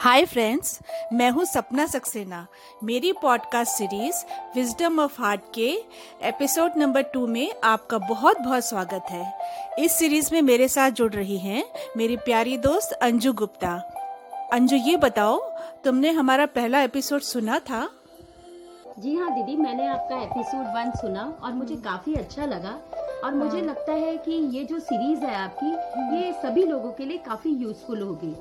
Hi friends मैं हूँ सपना सक्सेना। मेरी podcast series wisdom of heart के एपिसोड नंबर टू में आपका बहुत बहुत स्वागत है। इस सीरीज़ में मेरे साथ जुड़ रही हैं मेरी प्यारी दोस्त अंजू गुप्ता। अंजू, ये बताओ, तुमने हमारा पहला एपिसोड सुना था? जी हाँ दीदी, मैंने आपका एपिसोड वन सुना और मुझे काफ़ी अच्छा लगा। और मुझे हाँ। लगता है कि ये जो सीरीज़ है आपकी ये सभी लोगों के लिए काफ़ी यूजफुल होगी।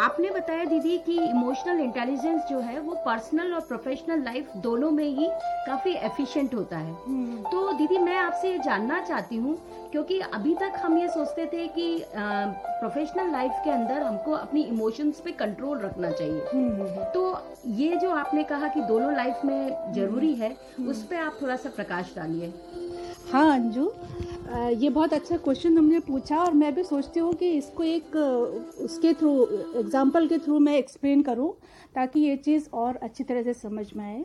आपने बताया दीदी कि इमोशनल इंटेलिजेंस जो है वो पर्सनल और प्रोफेशनल लाइफ दोनों में ही काफ़ी एफिशिएंट होता है। तो दीदी मैं आपसे ये जानना चाहती हूँ क्योंकि अभी तक हम ये सोचते थे कि प्रोफेशनल लाइफ के अंदर हमको अपनी इमोशंस पे कंट्रोल रखना चाहिए। तो ये जो आपने कहा कि दोनों लाइफ में ज़रूरी है उस पर आप थोड़ा सा प्रकाश डालिए। हाँ अंजू। ये बहुत अच्छा क्वेश्चन तुमने पूछा और मैं भी सोचती हूँ कि इसको एक उसके थ्रू एग्ज़ाम्पल के थ्रू मैं एक्सप्लेन करूँ ताकि ये चीज़ और अच्छी तरह से समझ में आए।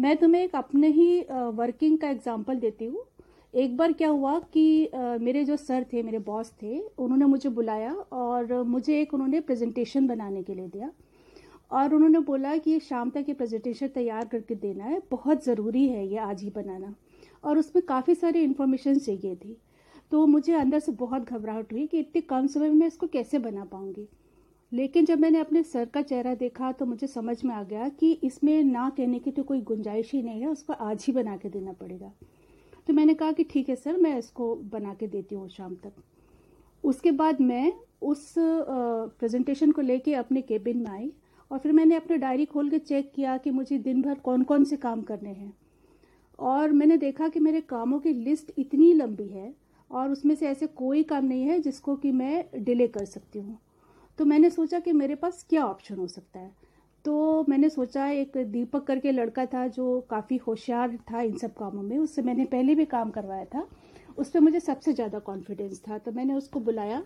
मैं तुम्हें एक अपने ही वर्किंग का एग्ज़ाम्पल देती हूँ। एक बार क्या हुआ कि मेरे जो सर थे, मेरे बॉस थे, उन्होंने मुझे बुलाया और मुझे एक उन्होंने प्रेजेंटेशन बनाने के लिए दिया और उन्होंने बोला कि शाम तक ये प्रेजेंटेशन तैयार करके देना है, बहुत ज़रूरी है ये आज ही बनाना। और उसमें काफ़ी सारी इन्फॉर्मेशन चाहिए थी। तो मुझे अंदर से बहुत घबराहट हुई कि इतने कम समय में मैं इसको कैसे बना पाऊँगी। लेकिन जब मैंने अपने सर का चेहरा देखा तो मुझे समझ में आ गया कि इसमें ना कहने की तो कोई गुंजाइश ही नहीं है, उसको आज ही बना के देना पड़ेगा। तो मैंने कहा कि ठीक है सर, मैं इसको बना के देती हूँ शाम तक। उसके बाद मैं उस प्रेजेंटेशन को लेके अपने केबिन में आई और फिर मैंने अपने डायरी खोल के चेक किया कि मुझे दिन भर कौन कौन से काम करने हैं। और मैंने देखा कि मेरे कामों की लिस्ट इतनी लंबी है और उसमें से ऐसे कोई काम नहीं है जिसको कि मैं डिले कर सकती हूँ। तो मैंने सोचा कि मेरे पास क्या ऑप्शन हो सकता है? तो मैंने सोचा एक दीपक करके लड़का था जो काफ़ी होशियार था इन सब कामों में। उससे मैंने पहले भी काम करवाया था। उस पर मुझे सबसे ज़्यादा कॉन्फिडेंस था। तो मैंने उसको बुलाया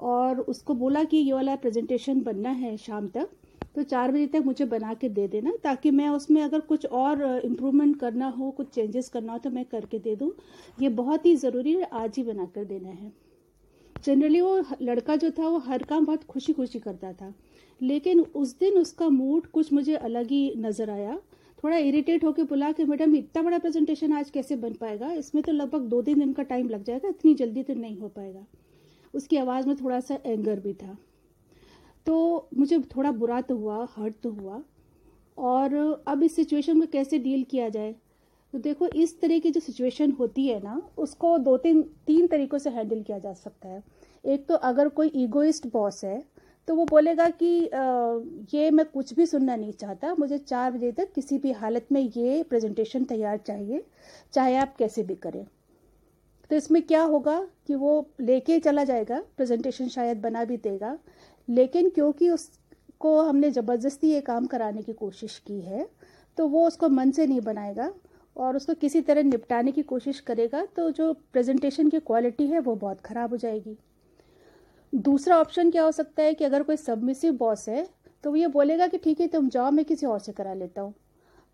और उसको बोला कि ये वाला प्रेजेंटेशन बनना है शाम तक। तो चार बजे तक मुझे बना के दे देना ताकि मैं उसमें अगर कुछ और इम्प्रूवमेंट करना हो, कुछ चेंजेस करना हो तो मैं करके दे दूँ। ये बहुत ही ज़रूरी है, आज ही बना कर देना है। जनरली वो लड़का जो था वो हर काम बहुत खुशी खुशी करता था। लेकिन उस दिन उसका मूड कुछ मुझे अलग ही नज़र आया। थोड़ा इरिटेट होकर बोला कि, मैडम, इतना बड़ा प्रेजेंटेशन आज कैसे बन पाएगा? इसमें तो लगभग दो तीन दिन का टाइम लग जाएगा, इतनी जल्दी तो नहीं हो पाएगा। उसकी आवाज़ में थोड़ा सा एंगर भी था। तो मुझे थोड़ा बुरा तो हुआ हर्ट तो हुआ। और अब इस सिचुएशन में कैसे डील किया जाए? तो देखो इस तरह की जो सिचुएशन होती है ना उसको दो तीन तीन तरीकों से हैंडल किया जा सकता है। एक तो अगर कोई ईगोइस्ट बॉस है तो वो बोलेगा कि आ, ये मैं कुछ भी सुनना नहीं चाहता। मुझे चार बजे तक किसी भी हालत में ये प्रेजेंटेशन तैयार चाहिए चाहे आप कैसे भी करें। तो इसमें क्या होगा कि वो लेके चला जाएगा प्रेजेंटेशन शायद बना भी देगा। लेकिन क्योंकि उसको हमने ज़बरदस्ती ये काम कराने की कोशिश की है तो वो उसको मन से नहीं बनाएगा और उसको किसी तरह निपटाने की कोशिश करेगा तो जो प्रेजेंटेशन की क्वालिटी है वो बहुत ख़राब हो जाएगी। दूसरा ऑप्शन क्या हो सकता है कि अगर कोई सबमिसिव बॉस है तो वो ये बोलेगा कि ठीक है, तुम जाओ, मैं किसी और से करा लेता हूँ।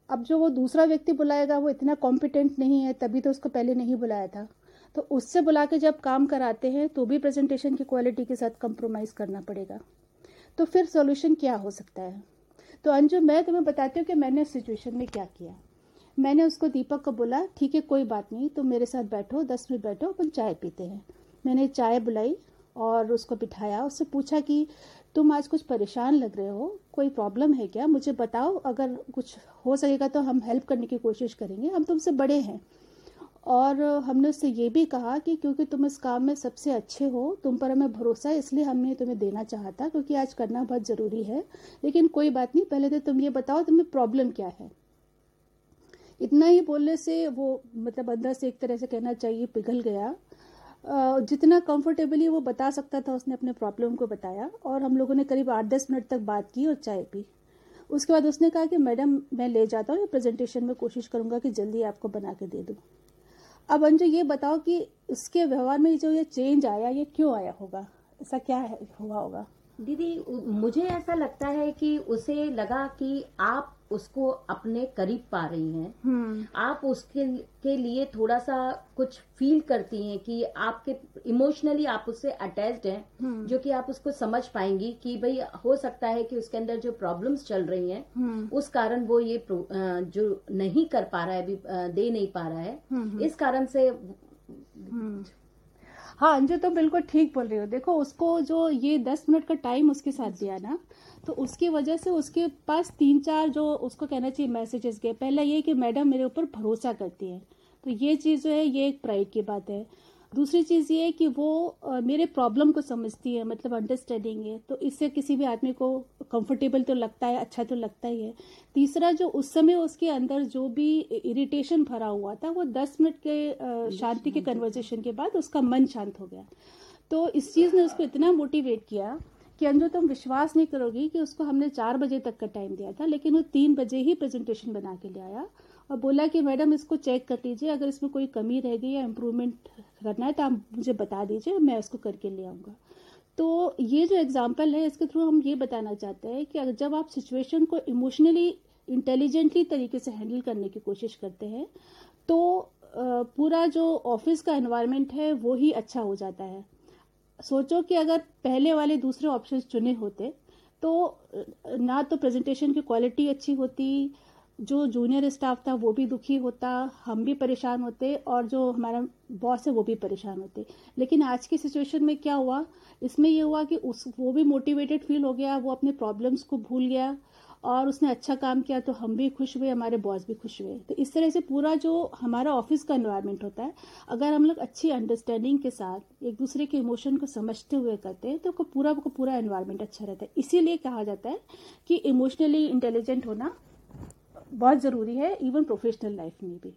अब जो वो दूसरा व्यक्ति बुलाएगा, वो इतना कॉम्पिटेंट नहीं है, तभी तो उसको पहले नहीं बुलाया था। तो उससे बुला के जब काम कराते हैं तो भी प्रेजेंटेशन की क्वालिटी के साथ कंप्रोमाइज़ करना पड़ेगा। तो फिर सॉल्यूशन क्या हो सकता है? तो अंजू, मैं तुम्हें बताती हूँ कि मैंने इस सिचुएशन में क्या किया। मैंने उसको दीपक को बोला, ठीक है, कोई बात नहीं, तुम मेरे साथ बैठो, दस मिनट बैठो, अपन चाय पीते हैं। मैंने चाय बुलाई और उसको बिठाया, उससे पूछा कि, तुम आज कुछ परेशान लग रहे हो? कोई प्रॉब्लम है क्या? मुझे बताओ, अगर कुछ हो सकेगा तो हम हेल्प करने की कोशिश करेंगे। हम तुमसे बड़े हैं और हमने उससे ये भी कहा कि क्योंकि तुम इस काम में सबसे अच्छे हो, तुम पर हमें भरोसा है, इसलिए हमने तुम्हें देना चाहता क्योंकि आज करना बहुत ज़रूरी है। लेकिन कोई बात नहीं, पहले तो तुम ये बताओ तुम्हें प्रॉब्लम क्या है। इतना ही बोलने से वो मतलब अंदर से एक तरह से कहना चाहिए, पिघल गया। जितना कंफर्टेबली वो बता सकता था, उसने अपने प्रॉब्लम को बताया, और हम लोगों ने करीब आठ दस मिनट तक बात की और चाय पी। उसके बाद उसने कहा कि, मैडम, मैं ले जाता हूँ, ये प्रेजेंटेशन में कोशिश करूँगा कि जल्दी आपको बना के दे दूँ। अब अंजु, ये बताओ कि उसके व्यवहार में जो ये चेंज आया, ये क्यों आया होगा? ऐसा क्या है, हुआ होगा? दीदी मुझे ऐसा लगता है कि उसे लगा कि आप उसको अपने करीब पा रही हैं हम्म आप उसके के लिए थोड़ा सा कुछ फील करती हैं कि आपके इमोशनली आप उससे अटैच्ड हैं हम्म। जो कि आप उसको समझ पाएँगी कि भाई हो सकता है कि उसके अंदर जो प्रॉब्लम्स चल रही हैं हम्म उस कारण वो ये जो नहीं कर पा रहा है अभी दे नहीं पा रहा है। इस कारण से। हाँ अंजू तो बिल्कुल ठीक बोल रही हो। देखो, उसको जो ये दस मिनट का टाइम उसके साथ दिया ना तो उसकी वजह से उसके पास तीन चार जो उसको कहना चाहिए मैसेजेस गए। पहला ये कि मैडम मेरे ऊपर भरोसा करती है। तो ये चीज़ जो है, ये एक प्राइड की बात है। दूसरी चीज़ ये है कि वो मेरे प्रॉब्लम को समझती है मतलब अंडरस्टैंडिंग है तो इससे किसी भी आदमी को कंफर्टेबल तो लगता है अच्छा तो लगता ही है। तीसरा जो उस समय उसके अंदर जो भी इरिटेशन भरा हुआ था वो दस मिनट के शांति के कन्वर्जेशन के बाद। उसका मन शांत हो गया। तो इस चीज़ ने उसको इतना मोटिवेट किया कि अंजू तुम विश्वास नहीं करोगी कि उसको हमने चार बजे तक का टाइम दिया था लेकिन वो तीन बजे ही प्रेजेंटेशन बना के ले आया। और बोला कि मैडम, इसको चेक कर लीजिए अगर इसमें कोई कमी रह गई या इम्प्रूवमेंट करना है तो आप मुझे बता दीजिए, मैं उसको करके ले आऊँगा। तो ये जो एग्ज़ाम्पल है, इसके थ्रू हम ये बताना चाहते हैं कि जब आप सिचुएशन को इमोशनली इंटेलिजेंटली तरीके से हैंडल करने की कोशिश करते हैं तो पूरा जो ऑफ़िस का एनवायरनमेंट है, वो ही अच्छा हो जाता है। सोचो कि अगर पहले वाले दूसरे ऑप्शन चुने होते तो ना तो प्रेजेंटेशन की क्वालिटी अच्छी होती जो जूनियर स्टाफ था, वो भी दुखी होता, हम भी परेशान होते और जो हमारा बॉस है, वो भी परेशान होते। लेकिन आज की सिचुएशन में क्या हुआ? इसमें ये हुआ कि उस, वो भी मोटिवेटेड फील हो गया, वो अपने प्रॉब्लम्स को भूल गया और उसने अच्छा काम किया तो हम भी खुश हुए, हमारे बॉस भी खुश हुए। तो इस तरह से पूरा जो हमारा ऑफ़िस का एनवायरनमेंट होता है, अगर हम लोग अच्छी अंडरस्टैंडिंग के साथ एक दूसरे के इमोशन को समझते हुए करते हैं तो पूरा पूरा एनवायरनमेंट अच्छा रहता है। इसीलिए कहा जाता है कि इमोशनली इंटेलिजेंट होना बहुत ज़रूरी है इवन प्रोफेशनल लाइफ में भी।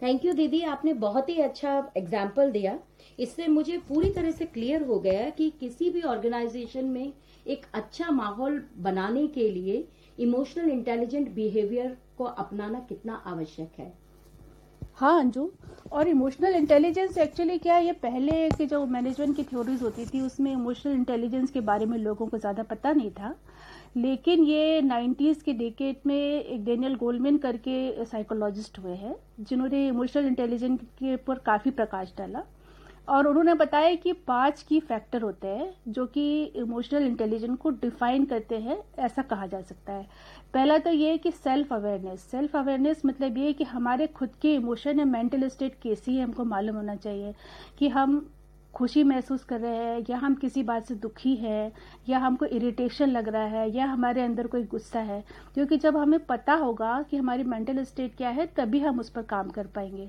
थैंक यू दीदी। आपने बहुत ही अच्छा एग्ज़ाम्पल दिया। इससे मुझे पूरी तरह से क्लियर हो गया कि किसी भी ऑर्गेनाइजेशन में एक अच्छा माहौल बनाने के लिए इमोशनल इंटेलिजेंट बिहेवियर को अपनाना कितना आवश्यक है। हाँ अंजू। और इमोशनल इंटेलिजेंस एक्चुअली क्या है? ये पहले के जो मैनेजमेंट की थ्योरीज होती थी उसमें इमोशनल इंटेलिजेंस के बारे में लोगों को ज़्यादा पता नहीं था। लेकिन ये 90s के डेकेट में एक डेनियल गोल्डमैन करके साइकोलॉजिस्ट हुए हैं, जिन्होंने इमोशनल इंटेलिजेंस के ऊपर काफ़ी प्रकाश डाला। और उन्होंने बताया कि पाँच की फैक्टर होते हैं, जो कि इमोशनल इंटेलिजेंस को डिफाइन करते हैं, ऐसा कहा जा सकता है। पहला तो ये है कि सेल्फ अवेयरनेस सेल्फ अवेयरनेस मतलब ये है कि हमारे खुद के इमोशन या मेंटल स्टेट कैसी है, हमको मालूम होना चाहिए कि हम खुशी महसूस कर रहे हैं, या हम किसी बात से दुखी है, या हमको इरिटेशन लग रहा है, या हमारे अंदर कोई गुस्सा है क्योंकि जब हमें पता होगा कि हमारी मेंटल स्टेट क्या है, तभी हम उस पर काम कर पाएँगे।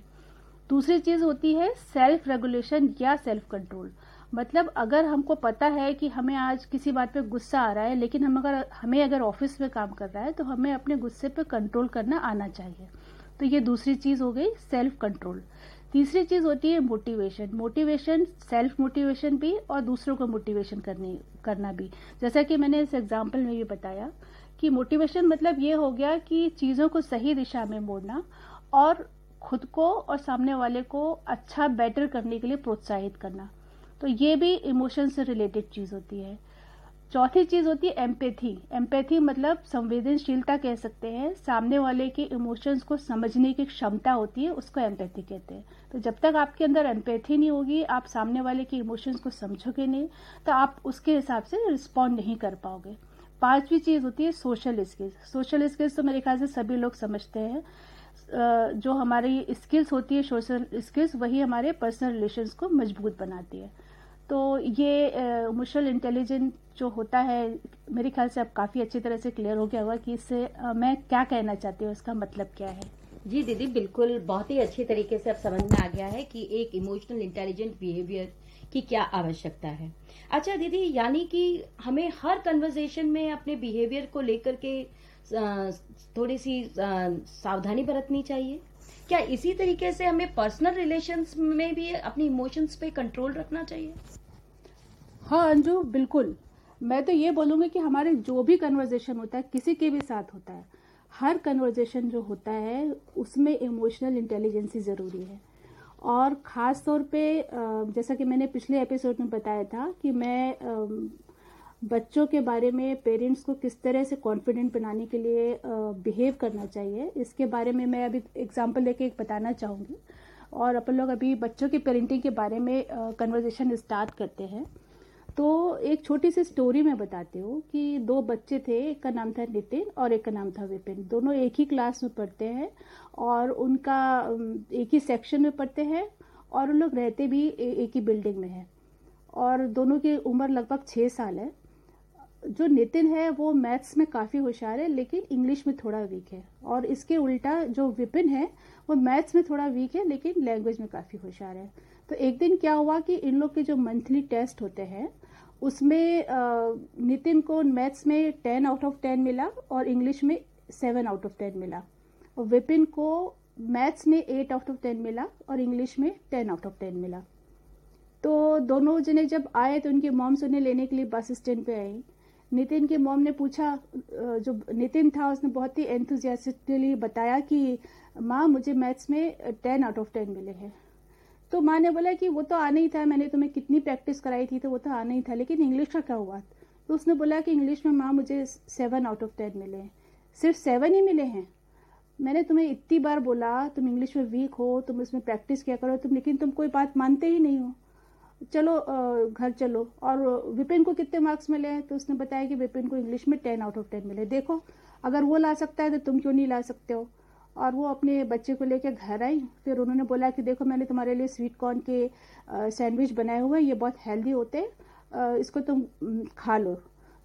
दूसरी चीज़ होती है सेल्फ रेगुलेशन या सेल्फ कंट्रोल मतलब अगर हमको पता है कि हमें आज किसी बात पे गुस्सा आ रहा है, लेकिन हम अगर, हमें अगर ऑफ़िस में काम कर रहा है तो हमें अपने गुस्से पे कंट्रोल करना आना चाहिए। तो ये दूसरी चीज़ हो गई सेल्फ कंट्रोल तीसरी चीज़ होती है मोटिवेशन मोटिवेशन सेल्फ मोटिवेशन भी और दूसरों को मोटिवेशन करने, करना भी. जैसा कि मैंने इस एग्ज़ाम्पल में भी बताया कि मोटिवेशन मतलब ये हो गया कि चीज़ों को सही दिशा में मोड़ना और खुद को और सामने वाले को अच्छा बेटर करने के लिए प्रोत्साहित करना. तो ये भी इमोशन से रिलेटेड चीज़ होती है. चौथी चीज़ होती है एम्पैथी एम्पैथी मतलब संवेदनशीलता कह सकते हैं। सामने वाले के इमोशंस को समझने की क्षमता होती है, उसको एम्पैथी कहते हैं। तो जब तक आपके अंदर एम्पैथी नहीं होगी, आप सामने वाले के इमोशंस को समझोगे नहीं तो आप उसके हिसाब से रिस्पॉन्ड नहीं कर पाओगे। पांचवी चीज़ होती है सोशल स्किल्स सोशल स्किल्स तो मेरे ख्याल से सभी लोग समझते हैं। जो हमारी स्किल्स होती है सोशल स्किल्स वही हमारे पर्सनल रिलेशंस को मज़बूत बनाती है। तो ये इमोशनल इंटेलिजेंट जो होता है, मेरे ख्याल से अब काफ़ी अच्छी तरह से क्लियर हो गया होगा कि इससे मैं क्या कहना चाहती हूँ, इसका मतलब क्या है? जी दीदी, बिल्कुल बहुत ही अच्छी तरीके से अब समझ में आ गया है कि एक इमोशनल इंटेलिजेंट बिहेवियर की क्या आवश्यकता है। अच्छा दीदी, यानी कि हमें हर कन्वर्जेशन में अपने बिहेवियर को लेकर के थोड़ी सी सावधानी बरतनी चाहिए? क्या इसी तरीके से हमें पर्सनल रिलेशंस में भी अपनी इमोशंस पे कंट्रोल रखना चाहिए? हाँ अंजू, बिल्कुल। मैं तो ये बोलूँगी कि हमारे जो भी कन्वर्जेशन होता है, किसी के भी साथ होता है, हर कन्वर्जेशन जो होता है, उसमें इमोशनल इंटेलिजेंसी ज़रूरी है। और ख़ास तौर पे जैसा कि मैंने पिछले एपिसोड में बताया था कि मैं बच्चों के बारे में, पेरेंट्स को किस तरह से कॉन्फिडेंट बनाने के लिए बिहेव करना चाहिए, इसके बारे में मैं अभी एग्जांपल लेके एक बताना चाहूँगी। और अपन लोग अभी बच्चों की पेरेंटिंग के बारे में कन्वर्जेशन स्टार्ट करते हैं। तो एक छोटी सी स्टोरी मैं बताती हूँ कि दो बच्चे थे, एक का नाम था नितिन और एक का नाम था विपिन। दोनों एक ही क्लास में पढ़ते हैं और उनका एक ही सेक्शन में पढ़ते हैं और उन लोग रहते भी एक ही बिल्डिंग में हैं। और दोनों की उम्र लगभग छः साल है। जो नितिन है, वो मैथ्स में काफ़ी होशियार है, लेकिन इंग्लिश में थोड़ा वीक है। और इसके उल्टा जो विपिन है, वो मैथ्स में थोड़ा वीक है, लेकिन लैंग्वेज में काफ़ी होशियार है। तो एक दिन क्या हुआ कि इन लोग के जो मंथली टेस्ट होते हैं, उसमें नितिन को मैथ्स में टेन आउट ऑफ़ टेन मिला और इंग्लिश में सेवन आउट ऑफ़ टेन मिला। और विपिन को मैथ्स में एट आउट ऑफ़ टेन मिला और इंग्लिश में टेन आउट ऑफ़ टेन मिला। तो दोनों जने जब आए तो उनके मॉम्स उन्हें लेने के लिए बस स्टैंड पे आई। नितिन के मॉम ने पूछा जो नितिन था, उसने बहुत ही एंथुजियास्टिकली बताया कि, माँ, मुझे मैथ्स में टेन आउट ऑफ़ टेन मिले हैं। तो माँ ने बोला कि, वो तो आना ही था, मैंने तुम्हें कितनी प्रैक्टिस कराई थी तो वो तो आना ही था, लेकिन इंग्लिश का क्या हुआ? तो उसने बोला कि इंग्लिश में, माँ, मुझे सेवन आउट ऑफ़ टेन मिले हैं। सिर्फ़ सेवन ही मिले हैं? मैंने तुम्हें इतनी बार बोला, तुम इंग्लिश में वीक हो, तुम इसमें प्रैक्टिस किया करो, तुम, लेकिन तुम कोई बात मानते ही नहीं हो। चलो घर चलो। और विपिन को कितने मार्क्स मिले हैं? तो उसने बताया कि विपिन को इंग्लिश में टेन आउट ऑफ़ टेन मिले। देखो, अगर वो ला सकता है तो तुम क्यों नहीं ला सकते हो? और वो अपने बच्चे को लेकर घर आई। फिर उन्होंने बोला कि देखो, मैंने तुम्हारे लिए स्वीट कॉर्न के सैंडविच बनाए हुए हैं। ये बहुत हेल्दी होते हैं। इसको तुम खा लो।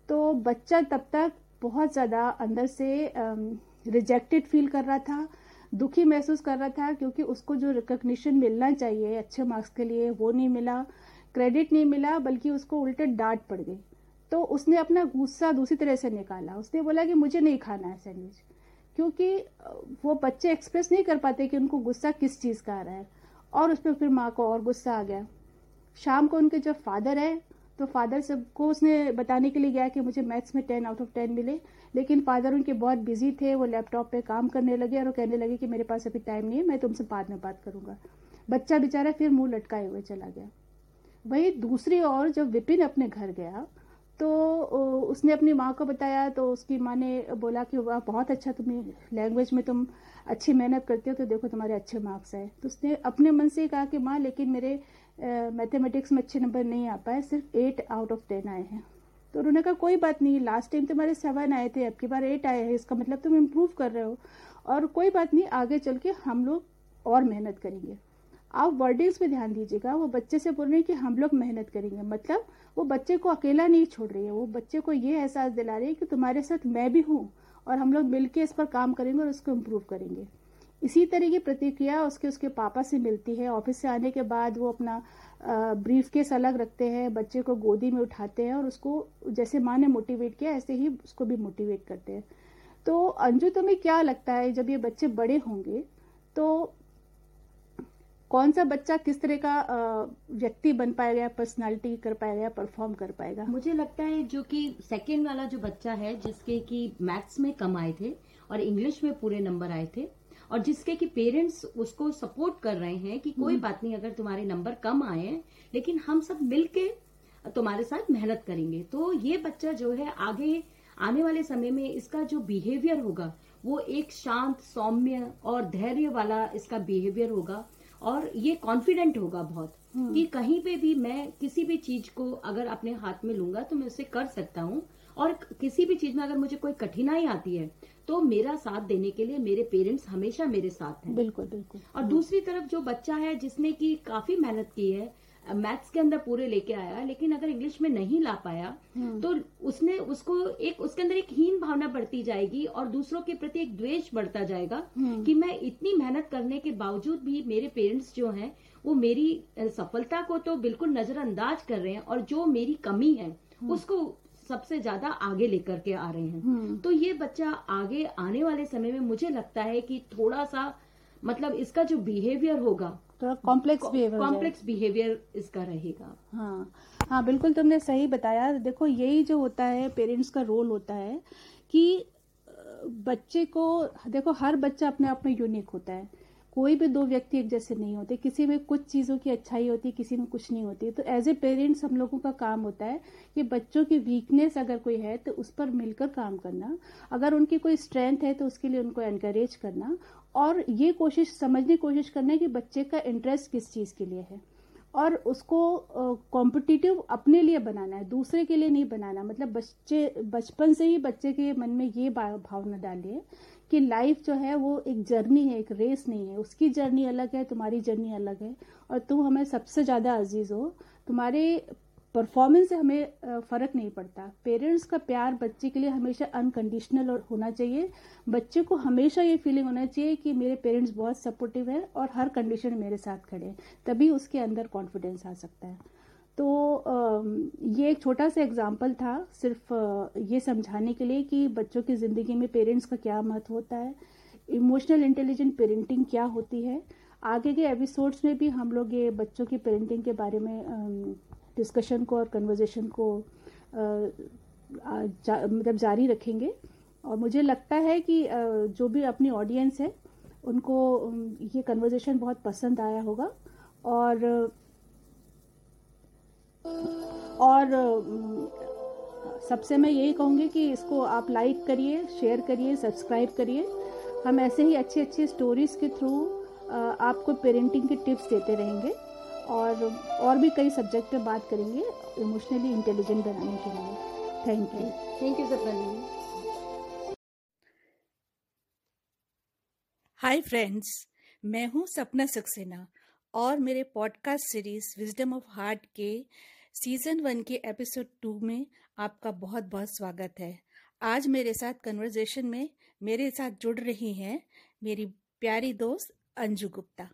तो बच्चा तब तक बहुत ज़्यादा अंदर से रिजेक्टेड फील कर रहा था। दुखी महसूस कर रहा था क्योंकि उसको जो रिकग्निशन मिलना चाहिए, अच्छे मार्क्स के लिए, वो नहीं मिला क्रेडिट नहीं मिला, बल्कि उसको उल्टे डांट पड़ गई। तो उसने अपना गुस्सा दूसरी तरह से निकाला। उसने बोला कि मुझे नहीं खाना है सैंडविच क्योंकि वो बच्चे एक्सप्रेस नहीं कर पाते कि उनको गुस्सा किस चीज़ का आ रहा है। और उस पर फिर माँ को और गुस्सा आ गया। शाम को उनके जब फादर है तो फादर सबको उसने बताने के लिए गया कि मुझे मैथ्स में टेन आउट ऑफ़ टेन मिले। लेकिन फादर उनके बहुत बिज़ी थे, वो लैपटॉप पे काम करने लगे और वो कहने लगे कि मेरे पास अभी टाइम नहीं है, मैं तुमसे बाद में बात करूँगा। बच्चा बेचारा फिर मुँह लटकाए हुए चला गया। वही दूसरी ओर जब विपिन अपने घर गया तो उसने अपनी माँ को बताया तो उसकी माँ ने बोला कि, वाह, बहुत अच्छा तुम्हें लैंग्वेज में तुम अच्छी मेहनत करते हो तो देखो तुम्हारे अच्छे मार्क्स आए तो उसने अपने मन से कहा कि, माँ, लेकिन मेरे मैथमेटिक्स में अच्छे नंबर नहीं आ पाए, सिर्फ़ एट आउट ऑफ़ टेन आए हैं। तो उन्होंने कहा, कोई बात नहीं लास्ट टाइम तुम्हारे सेवन आए थे, अब की बार एट आए हैं, इसका मतलब तुम इम्प्रूव कर रहे हो। और कोई बात नहीं, आगे चल के हम लोग और मेहनत करेंगे। आप वर्डिंग्स पे ध्यान दीजिएगा, वो बच्चे से बोल रहे हैं कि हम लोग मेहनत करेंगे। मतलब वो बच्चे को अकेला नहीं छोड़ रही है, वो बच्चे को ये एहसास दिला रही है कि तुम्हारे साथ मैं भी हूँ और हम लोग मिलकर इस पर काम करेंगे और उसको इम्प्रूव करेंगे। इसी तरह की प्रतिक्रिया उसके उसके पापा से मिलती है। ऑफ़िस से आने के बाद वो अपना ब्रीफ केस अलग रखते हैं, बच्चे को गोदी में उठाते हैं और उसको जैसे माँ ने मोटिवेट किया, ऐसे ही उसको भी मोटिवेट करते हैं। तो अंजू, तुम्हें क्या लगता है, जब ये बच्चे बड़े होंगे तो कौन सा बच्चा किस तरह का व्यक्ति बन पाएगा पर्सनालिटी कर पाएगा परफॉर्म कर पाएगा? मुझे लगता है जो कि सेकेंड वाला जो बच्चा है, जिसके कि मैथ्स में कम आए थे और इंग्लिश में पूरे नंबर आए थे और जिसके कि पेरेंट्स उसको सपोर्ट कर रहे हैं कि कोई हम्म। बात नहीं अगर तुम्हारे नंबर कम आए हैं लेकिन हम सब मिलके तुम्हारे साथ मेहनत करेंगे तो ये बच्चा जो है आगे आने वाले समय में इसका जो बिहेवियर होगा वो एक शांत सौम्य और धैर्य वाला इसका बिहेवियर होगा और ये कॉन्फिडेंट होगा बहुत हम्म। कि कहीं पे भी मैं किसी भी चीज़ को अगर अपने हाथ में लूँगा तो मैं उसे कर सकता हूँ और किसी भी चीज़ में अगर मुझे कोई कठिनाई आती है तो मेरा साथ देने के लिए मेरे पेरेंट्स हमेशा मेरे साथ हैं बिल्कुल बिल्कुल और दूसरी तरफ़ जो बच्चा है जिसने की काफ़ी मेहनत की है मैथ्स के अंदर पूरे लेके आया लेकिन अगर इंग्लिश में नहीं ला पाया हम्म। तो उसने उसको एक उसके अंदर एक हीन भावना बढ़ती जाएगी और दूसरों के प्रति एक द्वेष बढ़ता जाएगा हम्म। कि मैं इतनी मेहनत करने के बावजूद भी मेरे पेरेंट्स जो हैं वो मेरी सफलता को तो बिल्कुल नजरअंदाज कर रहे हैं और जो मेरी कमी है हम्म। उसको सबसे ज़्यादा आगे लेकर के आ रहे हैं। तो ये बच्चा आगे आने वाले समय में मुझे लगता है कि थोड़ा सा मतलब इसका जो बिहेवियर होगा थोड़ा कॉम्प्लेक्स बिहेवियर कॉम्प्लेक्स बिहेवियर इसका रहेगा। हाँ हाँ बिल्कुल तुमने सही बताया। देखो यही जो होता है पेरेंट्स का रोल होता है कि बच्चे को देखो हर बच्चा अपने आप में यूनिक होता है। कोई भी दो व्यक्ति एक जैसे नहीं होते। किसी में कुछ चीज़ों की अच्छाई होती किसी में कुछ नहीं होती तो एज ए पेरेंट्स हम लोगों का काम होता है कि बच्चों की वीकनेस अगर कोई है तो उस पर मिलकर काम करना। अगर उनकी कोई स्ट्रेंथ है तो उसके लिए उनको एनकरेज करना। और ये कोशिश, समझने की कोशिश करना है कि बच्चे का इंटरेस्ट किस चीज़ के लिए है। और उसको कॉम्पिटिटिव अपने लिए बनाना है, दूसरे के लिए नहीं बनाना। मतलब बच्चे, बचपन से ही बच्चे के मन में ये भावना डालिए कि लाइफ जो है वो एक जर्नी है, एक रेस नहीं है। उसकी जर्नी अलग है, तुम्हारी जर्नी अलग है। और तुम हमें सबसे ज़्यादा अज़ीज़ हो। तुम्हारे परफॉर्मेंस से हमें फ़र्क नहीं पड़ता। पेरेंट्स का प्यार बच्चे के लिए हमेशा अनकंडीशनल होना चाहिए। बच्चे को हमेशा ये फीलिंग होना चाहिए कि मेरे पेरेंट्स बहुत सपोर्टिव है और हर कंडीशन मेरे साथ खड़े हैं। तभी उसके अंदर कॉन्फिडेंस आ सकता है। तो ये एक छोटा सा एग्ज़ाम्पल था सिर्फ़ ये समझाने के लिए कि बच्चों की ज़िंदगी में पेरेंट्स का क्या महत्व होता है इमोशनल इंटेलिजेंट पेरेंटिंग क्या होती है। आगे के एपिसोड्स में भी हम लोग ये बच्चों की पेरेंटिंग के बारे में डिस्कशन को और कन्वर्जेशन को जा, मतलब जारी रखेंगे। और मुझे लगता है कि जो भी अपनी ऑडियंस है उनको ये कन्वर्जेशन बहुत पसंद आया होगा। और और सबसे मैं यही कहूँगी कि इसको आप लाइक करिए शेयर करिए सब्सक्राइब करिए। हम ऐसे ही अच्छे अच्छे स्टोरीज़ के थ्रू आपको पेरेंटिंग के टिप्स देते रहेंगे और और भी कई सब्जेक्ट पे बात करेंगे इमोशनली इंटेलिजेंट बनाने के लिए। थैंक यू थैंक यू सपना हाय फ्रेंड्स मैं हूँ सपना सक्सेना और मेरे podcast series wisdom of heart के सीज़न वन के एपिसोड टू में आपका बहुत बहुत स्वागत है। आज मेरे साथ कन्वर्जेशन में मेरे साथ जुड़ रही हैं मेरी प्यारी दोस्त अंजू गुप्ता।